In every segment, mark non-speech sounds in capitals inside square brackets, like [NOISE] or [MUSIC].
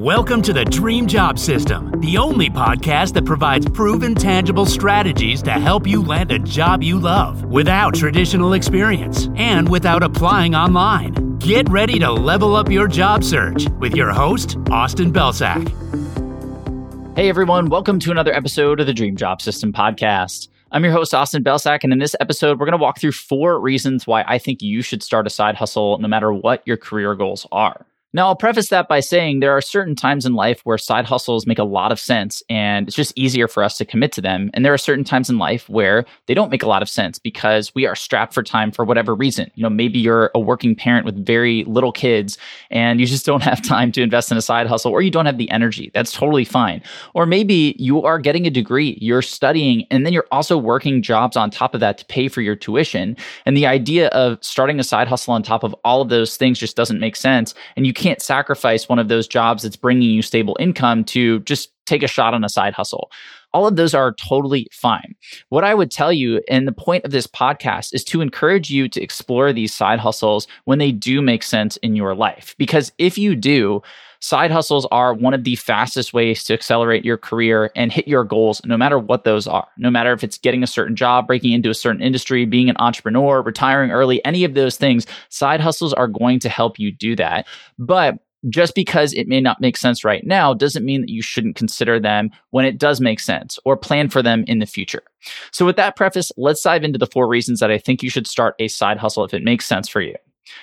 Welcome to the Dream Job System, the only podcast that provides proven, tangible strategies to help you land a job you love without traditional experience and without applying online. Get ready to level up your job search with your host, Austin Belcak. Hey everyone, welcome to another episode of the Dream Job System podcast. I'm your host, Austin Belcak, and in this episode, we're going to walk through four reasons why I think you should start a side hustle no matter what your career goals are. Now, I'll preface that by saying there are certain times in life where side hustles make a lot of sense and it's just easier for us to commit to them. And there are certain times in life where they don't make a lot of sense because we are strapped for time for whatever reason. You know, maybe you're a working parent with very little kids and you just [LAUGHS] don't have time to invest in a side hustle or you don't have the energy. That's totally fine. Or maybe you are getting a degree, you're studying, and then you're also working jobs on top of that to pay for your tuition. And the idea of starting a side hustle on top of all of those things just doesn't make sense. And you can't sacrifice one of those jobs that's bringing you stable income to just take a shot on a side hustle. All of those are totally fine. What I would tell you, and the point of this podcast is to encourage you to explore these side hustles when they do make sense in your life. Because if you do, side hustles are one of the fastest ways to accelerate your career and hit your goals, no matter what those are. No matter if it's getting a certain job, breaking into a certain industry, being an entrepreneur, retiring early, any of those things, side hustles are going to help you do that. But just because it may not make sense right now doesn't mean that you shouldn't consider them when it does make sense or plan for them in the future. So, with that preface, let's dive into the four reasons that I think you should start a side hustle if it makes sense for you.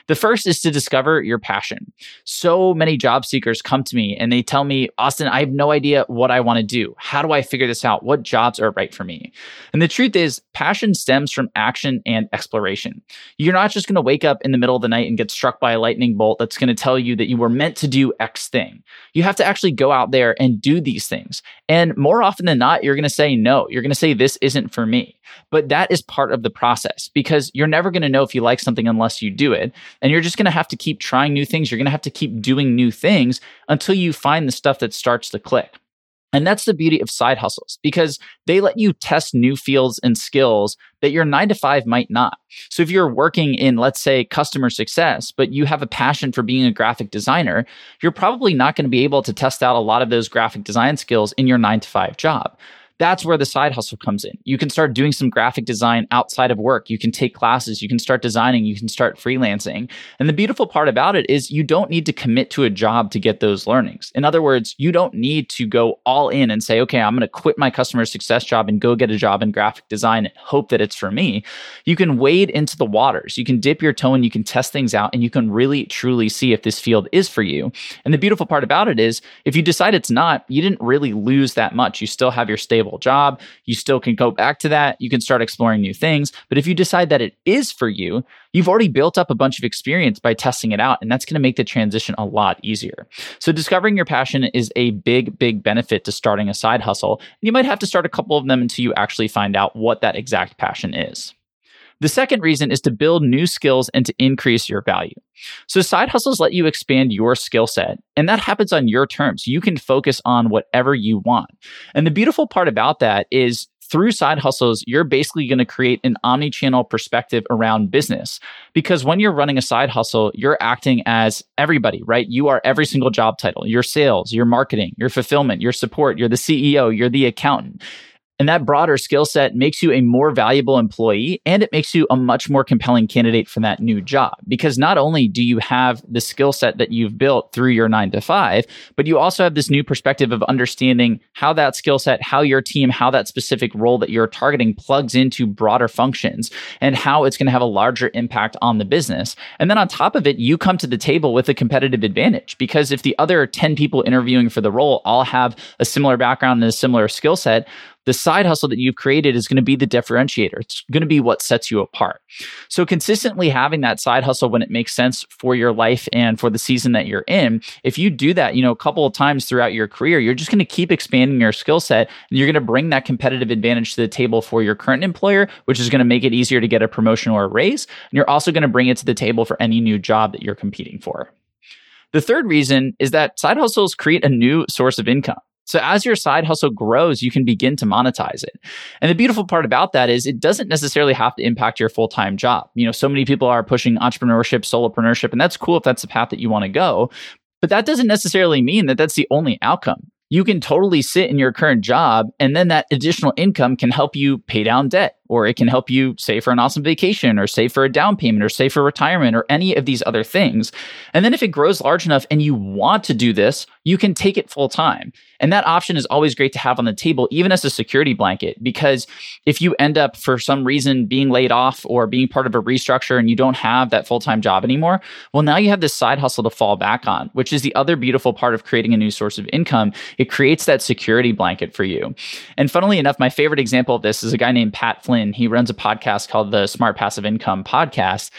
The first is to discover your passion. So many job seekers come to me and they tell me, Austin, I have no idea what I want to do. How do I figure this out? What jobs are right for me? And the truth is, passion stems from action and exploration. You're not just going to wake up in the middle of the night and get struck by a lightning bolt that's going to tell you that you were meant to do X thing. You have to actually go out there and do these things. And more often than not, you're going to say no. You're going to say, this isn't for me. But that is part of the process because you're never going to know if you like something unless you do it. And you're just going to have to keep trying new things. You're going to have to keep doing new things until you find the stuff that starts to click. And that's the beauty of side hustles because they let you test new fields and skills that your nine to five might not. So if you're working in, let's say, customer success, but you have a passion for being a graphic designer, you're probably not going to be able to test out a lot of those graphic design skills in your nine to five job. That's where the side hustle comes in. You can start doing some graphic design outside of work. You can take classes, you can start designing, you can start freelancing. And the beautiful part about it is you don't need to commit to a job to get those learnings. In other words, you don't need to go all in and say, okay, I'm going to quit my customer success job and go get a job in graphic design and hope that it's for me. You can wade into the waters. You can dip your toe and you can test things out and you can really truly see if this field is for you. And the beautiful part about it is if you decide it's not, you didn't really lose that much. You still have your stable stable job. You still can go back to that. You can start exploring new things. But if you decide that it is for you, you've already built up a bunch of experience by testing it out. And that's going to make the transition a lot easier. So discovering your passion is a big, big benefit to starting a side hustle. And you might have to start a couple of them until you actually find out what that exact passion is. The second reason is to build new skills and to increase your value. So, side hustles let you expand your skill set, and that happens on your terms. You can focus on whatever you want. And the beautiful part about that is through side hustles, you're basically going to create an omni channel perspective around business. Because when you're running a side hustle, you're acting as everybody, right? You are every single job title your sales, your marketing, your fulfillment, your support, you're the CEO, you're the accountant. And that broader skill set makes you a more valuable employee and it makes you a much more compelling candidate for that new job. Because not only do you have the skill set that you've built through your nine to five, but you also have this new perspective of understanding how that skill set, how your team, how that specific role that you're targeting plugs into broader functions and how it's going to have a larger impact on the business. And then on top of it, you come to the table with a competitive advantage because if the other 10 people interviewing for the role all have a similar background and a similar skill set, the side hustle that you've created is going to be the differentiator. It's going to be what sets you apart. So, consistently having that side hustle when it makes sense for your life and for the season that you're in, if you do that, you know, a couple of times throughout your career, you're just going to keep expanding your skill set and you're going to bring that competitive advantage to the table for your current employer, which is going to make it easier to get a promotion or a raise. And you're also going to bring it to the table for any new job that you're competing for. The third reason is that side hustles create a new source of income. So as your side hustle grows, you can begin to monetize it. And the beautiful part about that is it doesn't necessarily have to impact your full-time job. You know, so many people are pushing entrepreneurship, solopreneurship, and that's cool if that's the path that you want to go. But that doesn't necessarily mean that that's the only outcome you can totally sit in your current job and then that additional income can help you pay down debt or it can help you save for an awesome vacation or save for a down payment or save for retirement or any of these other things. And then if it grows large enough and you want to do this, you can take it full time. And that option is always great to have on the table, even as a security blanket, because if you end up for some reason being laid off or being part of a restructure and you don't have that full time job anymore, well, now you have this side hustle to fall back on, which is the other beautiful part of creating a new source of income. It creates that security blanket for you. And funnily enough, my favorite example of this is a guy named Pat Flynn. And he runs a podcast called the Smart Passive Income Podcast.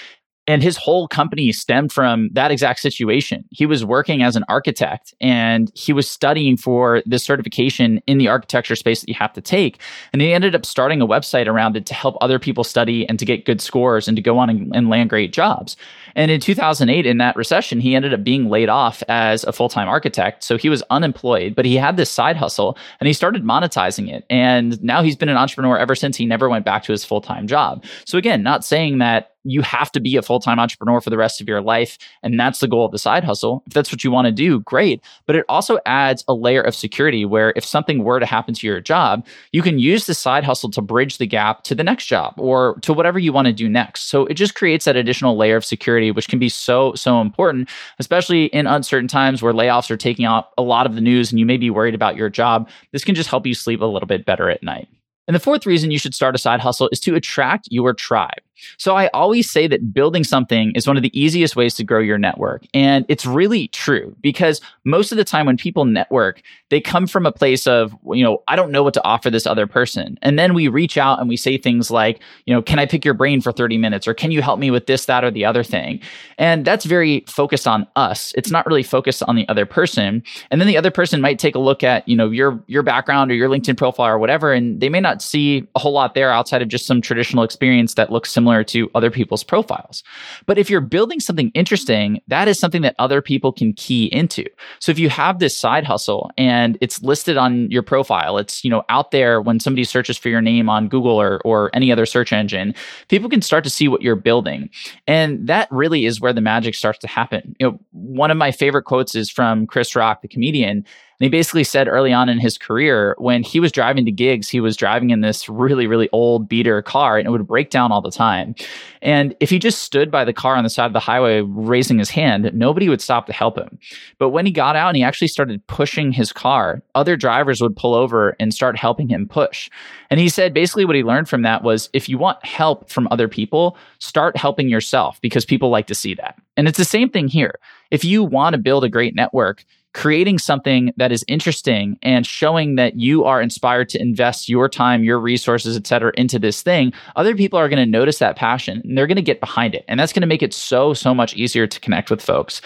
And his whole company stemmed from that exact situation. He was working as an architect and he was studying for this certification in the architecture space that you have to take. And he ended up starting a website around it to help other people study and to get good scores and to go on and, and land great jobs. And in 2008, in that recession, he ended up being laid off as a full time architect. So he was unemployed, but he had this side hustle and he started monetizing it. And now he's been an entrepreneur ever since he never went back to his full time job. So again, not saying that you have to be a full time entrepreneur for the rest of your life. And that's the goal of the side hustle. If that's what you want to do, great. But it also adds a layer of security where if something were to happen to your job, you can use the side hustle to bridge the gap to the next job or to whatever you want to do next. So it just creates that additional layer of security, which can be so, so important, especially in uncertain times where layoffs are taking out a lot of the news and you may be worried about your job. This can just help you sleep a little bit better at night. And the fourth reason you should start a side hustle is to attract your tribe. So I always say that building something is one of the easiest ways to grow your network. And it's really true because most of the time when people network, they come from a place of, you know, I don't know what to offer this other person. And then we reach out and we say things like, you know, can I pick your brain for 30 minutes or can you help me with this, that, or the other thing? And that's very focused on us. It's not really focused on the other person. And then the other person might take a look at, you know, your your background or your LinkedIn profile or whatever, and they may not see a whole lot there outside of just some traditional experience that looks similar similar to other people's profiles. But if you're building something interesting, that is something that other people can key into. So if you have this side hustle and it's listed on your profile, it's, you know, out there when somebody searches for your name on Google or or any other search engine, people can start to see what you're building. And that really is where the magic starts to happen. You know, one of my favorite quotes is from Chris Rock, the comedian, and he basically said early on in his career, when he was driving to gigs, he was driving in this really, really old beater car and it would break down all the time. And if he just stood by the car on the side of the highway raising his hand, nobody would stop to help him. But when he got out and he actually started pushing his car, other drivers would pull over and start helping him push. And he said basically what he learned from that was if you want help from other people, start helping yourself because people like to see that. And it's the same thing here. If you want to build a great network, creating something that is interesting and showing that you are inspired to invest your time, your resources, et cetera, into this thing, other people are going to notice that passion and they're going to get behind it. And that's going to make it so, so much easier to connect with folks.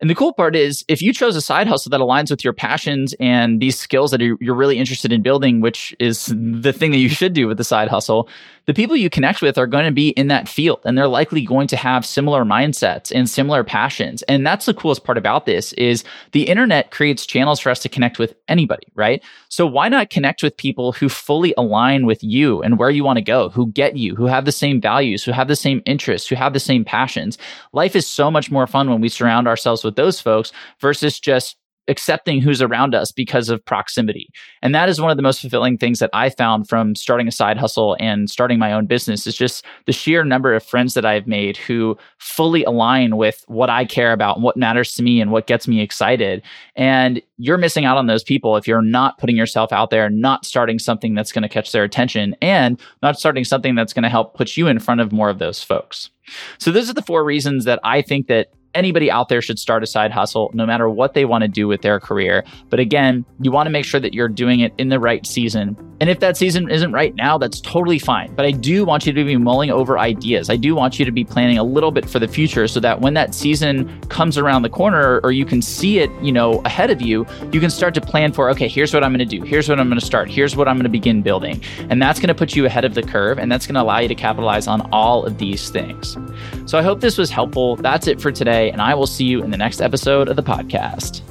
And the cool part is if you chose a side hustle that aligns with your passions and these skills that you're really interested in building, which is the thing that you should do with the side hustle, the people you connect with are going to be in that field and they're likely going to have similar mindsets and similar passions. And that's the coolest part about this is the internet creates channels for us to connect with anybody, right? So why not connect with people who fully align with you and where you want to go, who get you, who have the same values, who have the same interests, who have the same passions. Life is so much more fun when we surround ourselves with those folks versus just accepting who's around us because of proximity. And that is one of the most fulfilling things that I found from starting a side hustle and starting my own business is just the sheer number of friends that I've made who fully align with what I care about and what matters to me and what gets me excited. And you're missing out on those people if you're not putting yourself out there, not starting something that's going to catch their attention and not starting something that's going to help put you in front of more of those folks. So those are the four reasons that I think that anybody out there should start a side hustle no matter what they want to do with their career. But again, you want to make sure that you're doing it in the right season. And if that season isn't right now, that's totally fine. But I do want you to be mulling over ideas. I do want you to be planning a little bit for the future so that when that season comes around the corner or you can see it, you know, ahead of you, you can start to plan for, okay, here's what I'm going to do. Here's what I'm going to start. Here's what I'm going to begin building. And that's going to put you ahead of the curve and that's going to allow you to capitalize on all of these things. So I hope this was helpful. That's it for today and I will see you in the next episode of the podcast.